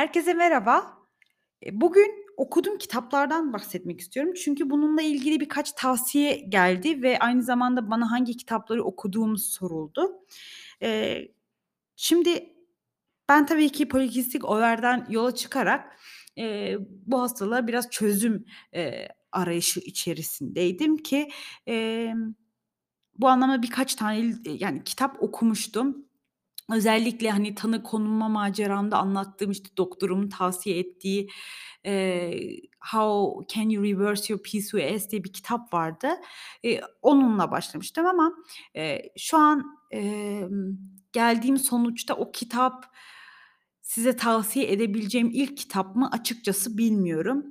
Herkese merhaba. E, bugün okuduğum kitaplardan bahsetmek istiyorum. Çünkü bununla ilgili birkaç tavsiye geldi ve aynı zamanda bana hangi kitapları okuduğum soruldu. Eee, şimdi ben tabii ki polikistik overden yola çıkarak, eee, bu hastalığa biraz çözüm, arayışı içerisindeydim ki, bu anlamda birkaç tane yani kitap okumuştum. Özellikle, hani, tanı konulma maceramda anlattığım, işte, doktorumun tavsiye ettiği, eee, "How Can You Reverse Your PCOS" diye bir kitap vardı. Eee, onunla başlamıştım ama, eee, şu an, emm, geldiğim sonuçta o kitap size tavsiye edebileceğim ilk kitap mı açıkçası bilmiyorum.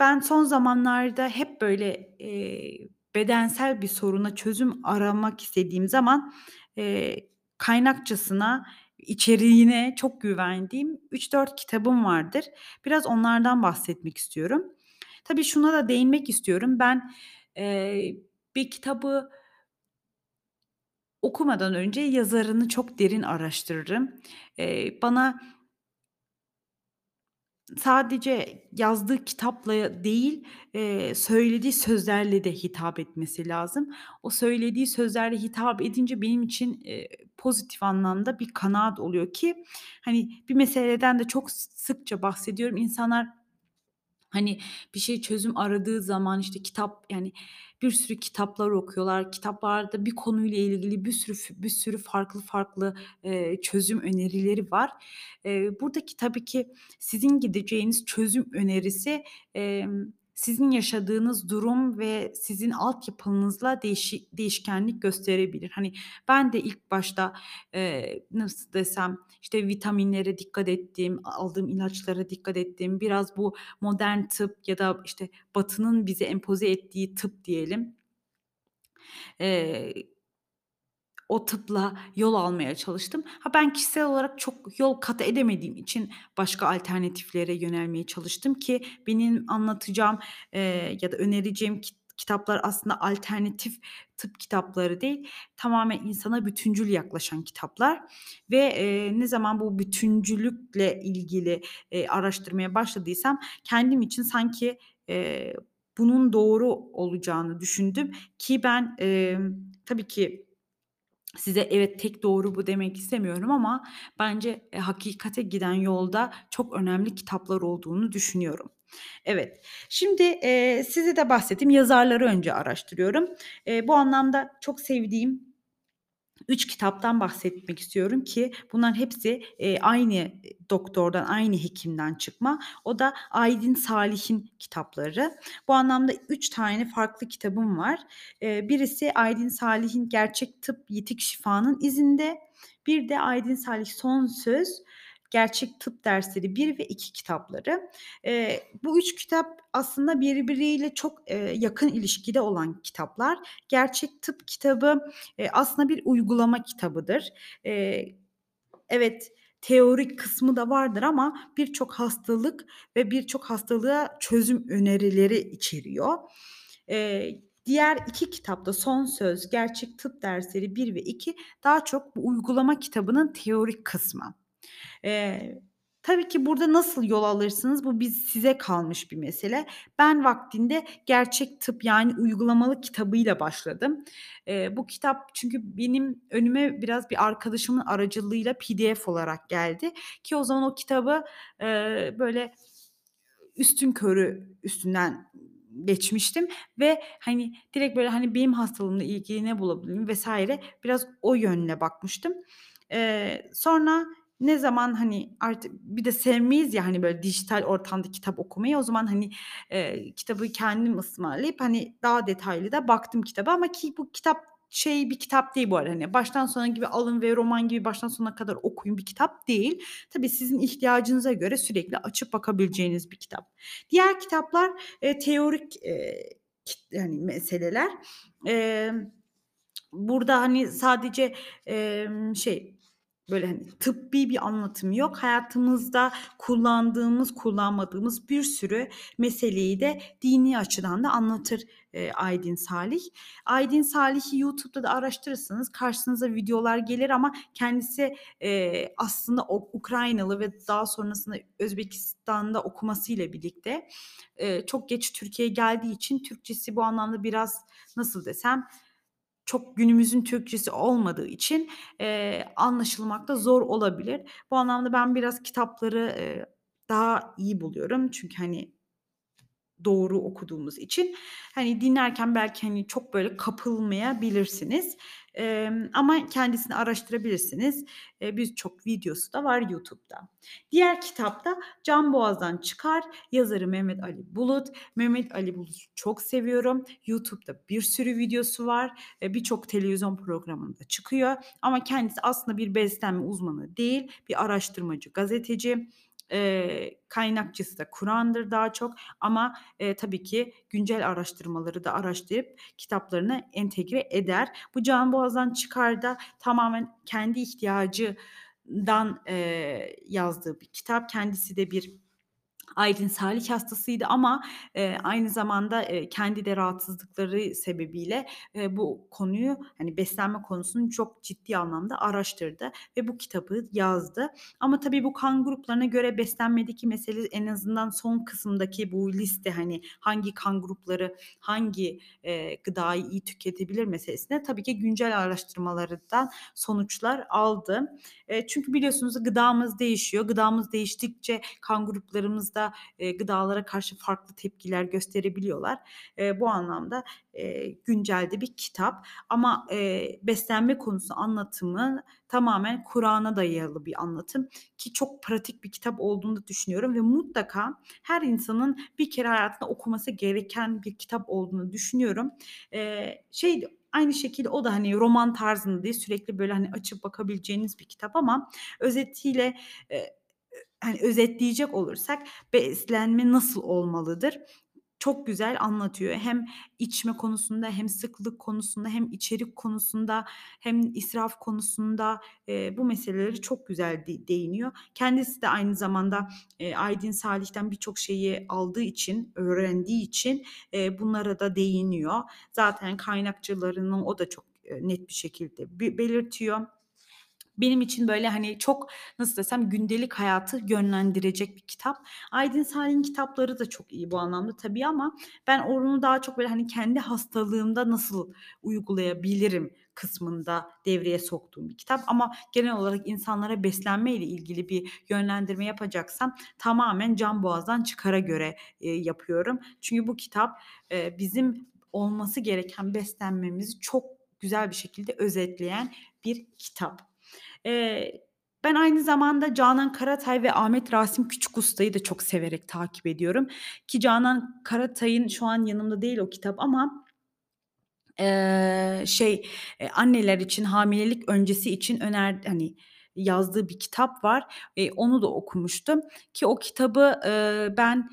Ben son zamanlarda hep böyle, eee, bedensel bir soruna çözüm aramak istediğim zaman, eee, kaynakçasına, içeriğine çok güvendiğim 3-4 kitabım vardır. Biraz onlardan bahsetmek istiyorum. Tabii şuna da değinmek istiyorum. Ben, eee, bir kitabı okumadan önce yazarını çok derin araştırırım. Eee, bana Sadece yazdığı kitapla değil, eee, söylediği sözlerle de hitap etmesi lazım. O söylediği sözlerle hitap edince benim için, eee, pozitif anlamda bir kanaat oluyor ki, hani, bir meseleden de çok sıkça bahsediyorum. İnsanlar Hani, bir şey çözüm aradığı zaman, işte, kitap, yani, bir sürü kitaplar okuyorlar. Kitaplarda bir konuyla ilgili bir sürü bir sürü farklı farklı, eee, çözüm önerileri var. Eee, buradaki tabii ki sizin gideceğiniz çözüm önerisi, emm, sizin yaşadığınız durum ve sizin altyapınızla değişi değişkenlik gösterebilir. Hani, ben de ilk başta, eee, nasıl desem, işte, vitaminlere dikkat ettim, aldığım ilaçlara dikkat ettim. Biraz bu modern tıp ya da, işte, Batı'nın bize empoze ettiği tıp diyelim, eee, o tıpla yol almaya çalıştım. Ha, ben kişisel olarak çok yol kat edemediğim için başka alternatiflere yönelmeye çalıştım ki benim anlatacağım, eee, ya da önereceğim kit kitaplar aslında alternatif tıp kitapları değil, tamamen insana bütüncül yaklaşan kitaplar ve, eee, ne zaman bu bütüncülükle ilgili, eee, araştırmaya başladıysam kendim için sanki, eee, bunun doğru olacağını düşündüm ki ben, emm, tabii ki Size evet, tek doğru bu demek istemiyorum ama bence, eee, hakikate giden yolda çok önemli kitaplar olduğunu düşünüyorum. Evet, şimdi, eee, size de bahsettim, yazarları önce araştırıyorum. Eee, bu anlamda çok sevdiğim 3 kitaptan bahsetmek istiyorum ki bunların hepsi, eee, aynı, doktordan, aynı hekimden çıkma. O da Aydın Salih'in kitapları. Bu anlamda 3 tane farklı kitabım var. Eee, birisi Aydın Salih'in Gerçek Tıp Yitik Şifanın İzinde. Bir de Aydın Salih Son Söz, Gerçek Tıp Dersleri 1 ve 2 kitapları. Eee, bu 3 kitap aslında birbiriyle çok, eee, yakın ilişkide olan kitaplar. Gerçek Tıp kitabı, eee, aslında bir uygulama kitabıdır. Eee, evet, teorik kısmı da vardır ama birçok hastalık ve birçok hastalığa çözüm önerileri içeriyor. Eee, diğer 2 kitap da Son Söz, Gerçek Tıp Dersleri 1 ve 2 daha çok bu uygulama kitabının teorik kısmı. Eee, tabii ki burada nasıl yol alırsınız bu biz size kalmış bir mesele. Ben vaktinde Gerçek Tıp yani uygulamalı kitabıyla başladım. Eee, bu kitap çünkü benim önüme biraz bir arkadaşımın aracılığıyla PDF olarak geldi ki o zaman o kitabı, eee, böyle üstünkörü üstünden geçmiştim ve, hani, direkt böyle, hani, benim hastalığımla ilgili ne bulabilirim vs. biraz o yönle bakmıştım. Eee, sonra ne zaman, hani, artık bir de sevmeyiz ya, hani, böyle dijital ortamda kitap okumayı. O zaman, hani, eee, kitabı kendim ısmarlayıp, hani, daha detaylı da baktım kitaba ama ki bu kitap şey bir kitap değil bu arada, hani, baştan sona gibi alın ve roman gibi baştan sona kadar okuyun bir kitap değil. Tabii sizin ihtiyacınıza göre sürekli açıp bakabileceğiniz bir kitap. Diğer kitaplar, eee, teorik, kit yani meseleler. Emm, burada, hani, sadece, emm, şey böyle, hani, tıbbi bir anlatımı yok. Hayatımızda kullandığımız, kullanmadığımız bir sürü meseleyi de dini açıdan da anlatır, eee, Aydin Salih. Aydin Salih'i YouTube'da da araştırırsanız karşınıza videolar gelir ama kendisi, eee, aslında Ukraynalı ve daha sonrasında Özbekistan'da okumasıyla birlikte, eee, çok geç Türkiye'ye geldiği için Türkçesi bu anlamda biraz nasıl desem, çok günümüzün Türkçesi olmadığı için, eee, anlaşılmakta zor olabilir. Bu anlamda ben biraz kitapları, eee, daha iyi buluyorum. Çünkü, hani, doğru okuduğumuz için. Hani, dinlerken belki, hani, çok böyle kapılmayabilirsiniz, emm, ama kendisini araştırabilirsiniz. Eee, birçok videosu da var YouTube'da. Diğer kitap da Can Boğaz'dan Çıkar. Yazarı Mehmet Ali Bulut. Mehmet Ali Bulut'u çok seviyorum. YouTube'da bir sürü videosu var. Eee, birçok televizyon programında çıkıyor ama kendisi aslında bir beslenme uzmanı değil, bir araştırmacı, gazeteci. Eee, kaynakçası da Kur'an'dır daha çok ama, eee, tabii ki güncel araştırmaları da araştırıp kitaplarına entegre eder. Bu Can Boğaz'dan Çıkar da tamamen kendi ihtiyacından, eee, yazdığı bir kitap. Kendisi de bir Aydin Salih hastasıydı ama, eee, aynı zamanda, eee, kendi de rahatsızlıkları sebebiyle, eee, bu konuyu, hani, beslenme konusunu çok ciddi anlamda araştırdı ve bu kitabı yazdı. Ama tabii bu kan gruplarına göre beslenmedeki mesele en azından son kısımdaki bu liste, hani, hangi kan grupları hangi, eee, gıdayı iyi tüketebilir meselesine tabii ki güncel araştırmalarından sonuçlar aldı. Eee, çünkü biliyorsunuz gıdamız değişiyor. Gıdamız değiştikçe kan gruplarımız da, eee, gıdalara karşı farklı tepkiler gösterebiliyorlar. Eee, bu anlamda, eee, güncel de bir kitap ama, eee, beslenme konusu anlatımı tamamen Kur'an'a dayalı bir anlatım ki çok pratik bir kitap olduğunu düşünüyorum ve mutlaka her insanın bir kere hayatında okuması gereken bir kitap olduğunu düşünüyorum. Eee, şey aynı şekilde o da, hani, roman tarzında değil, sürekli böyle, hani, açıp bakabileceğiniz bir kitap ama özetiyle, eee, hani, özetleyecek olursak beslenme nasıl olmalıdır? Çok güzel anlatıyor. Hem içme konusunda hem sıklık konusunda hem içerik konusunda hem israf konusunda, eee, bu meseleleri çok güzel de değiniyor. Kendisi de aynı zamanda, eee, Aydin Salih'ten birçok şeyi aldığı için, öğrendiği için, eee, bunlara da değiniyor. Zaten kaynakçalarını o da çok, net bir şekilde be belirtiyor. Benim için, böyle, hani, çok, nasıl desem, gündelik hayatı yönlendirecek bir kitap. Aydın Salih'in kitapları da çok iyi bu anlamda tabii ama ben onu daha çok, böyle, hani, kendi hastalığımda nasıl uygulayabilirim kısmında devreye soktuğum bir kitap ama genel olarak insanlara beslenme ile ilgili bir yönlendirme yapacaksam tamamen Can Boğaz'dan Çıkar'a göre, eee, yapıyorum. Çünkü bu kitap, eee, bizim olması gereken beslenmemizi çok güzel bir şekilde özetleyen bir kitap. Eee, ben aynı zamanda Canan Karatay ve Ahmet Rasim Küçükusta'yı da çok severek takip ediyorum ki Canan Karatay'ın şu an yanımda değil o kitap ama eee, şey, eee, anneler için, hamilelik öncesi için öner hani, yazdığı bir kitap var. Eee, onu da okumuştum ki o kitabı, eee, ben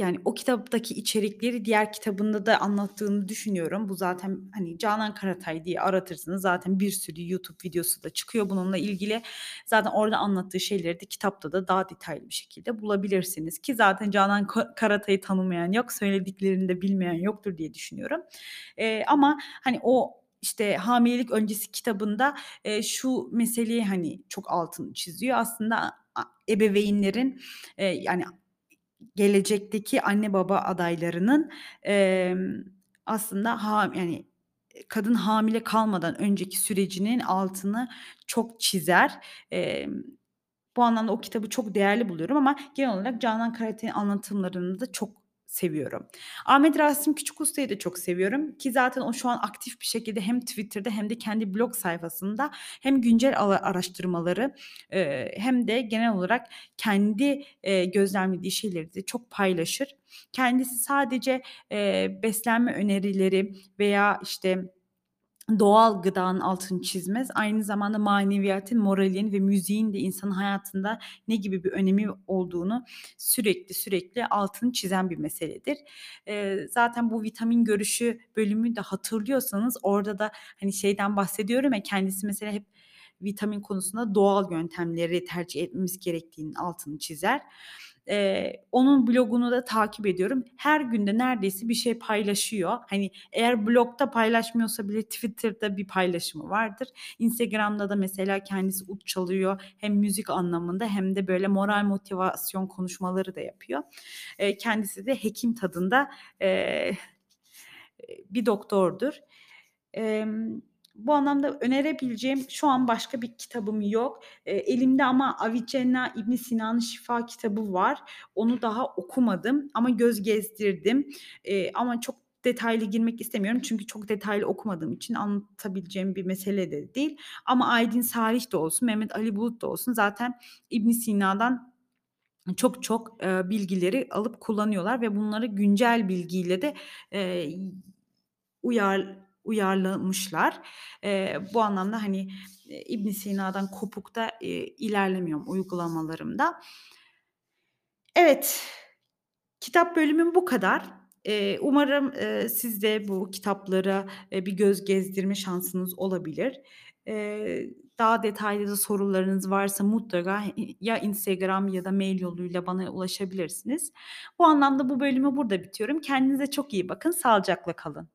yani, o kitaptaki içerikleri diğer kitabında da anlattığını düşünüyorum. Bu zaten, hani, Canan Karatay diye aratırsınız zaten bir sürü YouTube videosu da çıkıyor bununla ilgili. Zaten orada anlattığı şeyleri de kitapta da daha detaylı bir şekilde bulabilirsiniz ki zaten Canan Ka Karatay'ı tanımayan yok, söylediklerini de bilmeyen yoktur diye düşünüyorum. Eee, ama, hani, o, işte, hamilelik öncesi kitabında, eee, şu meseleyi, hani, çok altını çiziyor. Aslında ebeveynlerin, eee, yani gelecekteki anne baba adaylarının, emm, aslında ha yani, kadın hamile kalmadan önceki sürecinin altını çok çizer. Emm, bu anlamda o kitabı çok değerli buluyorum ama genel olarak Canan Karatay'ın anlatımlarını da çok seviyorum. Ahmet Rasim Küçükusta'yı da çok seviyorum ki zaten o şu an aktif bir şekilde hem Twitter'da hem de kendi blog sayfasında hem güncel ala araştırmaları, hem de genel olarak kendi, gözlemlediği şeyleri de çok paylaşır. Kendisi sadece, beslenme önerileri veya, işte, doğal gıdanın altını çizmez. Aynı zamanda maneviyatın, moralin ve müziğin de insanın hayatında ne gibi bir önemi olduğunu sürekli, sürekli altını çizen bir meseledir. Eee, zaten bu vitamin görüşü bölümü de hatırlıyorsanız orada da, hani, şeyden bahsediyorum ya, kendisi mesela hep vitamin konusunda doğal yöntemleri tercih etmemiz gerektiğinin altını çizer. Eee, onun blogunu da takip ediyorum. Her gün de neredeyse bir şey paylaşıyor. Hani, eğer blogda paylaşmıyorsa bile Twitter'da bir paylaşımı vardır. Instagram'da da mesela kendisi ud çalıyor. Hem müzik anlamında hem de böyle moral motivasyon konuşmaları da yapıyor. Eee, kendisi de hekim tadında, eee, bir doktordur. Emm, bu anlamda önerebileceğim şu an başka bir kitabım yok. Eee, elimde ama Avicenna İbn Sina'nın Şifa kitabı var. Onu daha okumadım ama göz gezdirdim. Eee, ama çok detaylı girmek istemiyorum çünkü çok detaylı okumadığım için anlatabileceğim bir mesele de değil. Ama Aydın Salih de olsun, Mehmet Ali Bulut da olsun zaten İbn Sina'dan çok çok, eee, bilgileri alıp kullanıyorlar ve bunları güncel bilgiyle de, y uyar uyarlamışlar. Eee, bu anlamda, hani, eee, İbn Sina'dan kopuk da, eee, ilerlemiyorum uygulamalarımda. Evet, kitap bölümüm bu kadar. Eee, umarım, eee, siz de bu kitaplara, eee, bir göz gezdirme şansınız olabilir. Eee, daha detaylı da sorularınız varsa mutlaka ya Instagram ya da mail yoluyla bana ulaşabilirsiniz. Bu anlamda bu bölümü burada bitiriyorum. Kendinize çok iyi bakın, sağlıcakla kalın.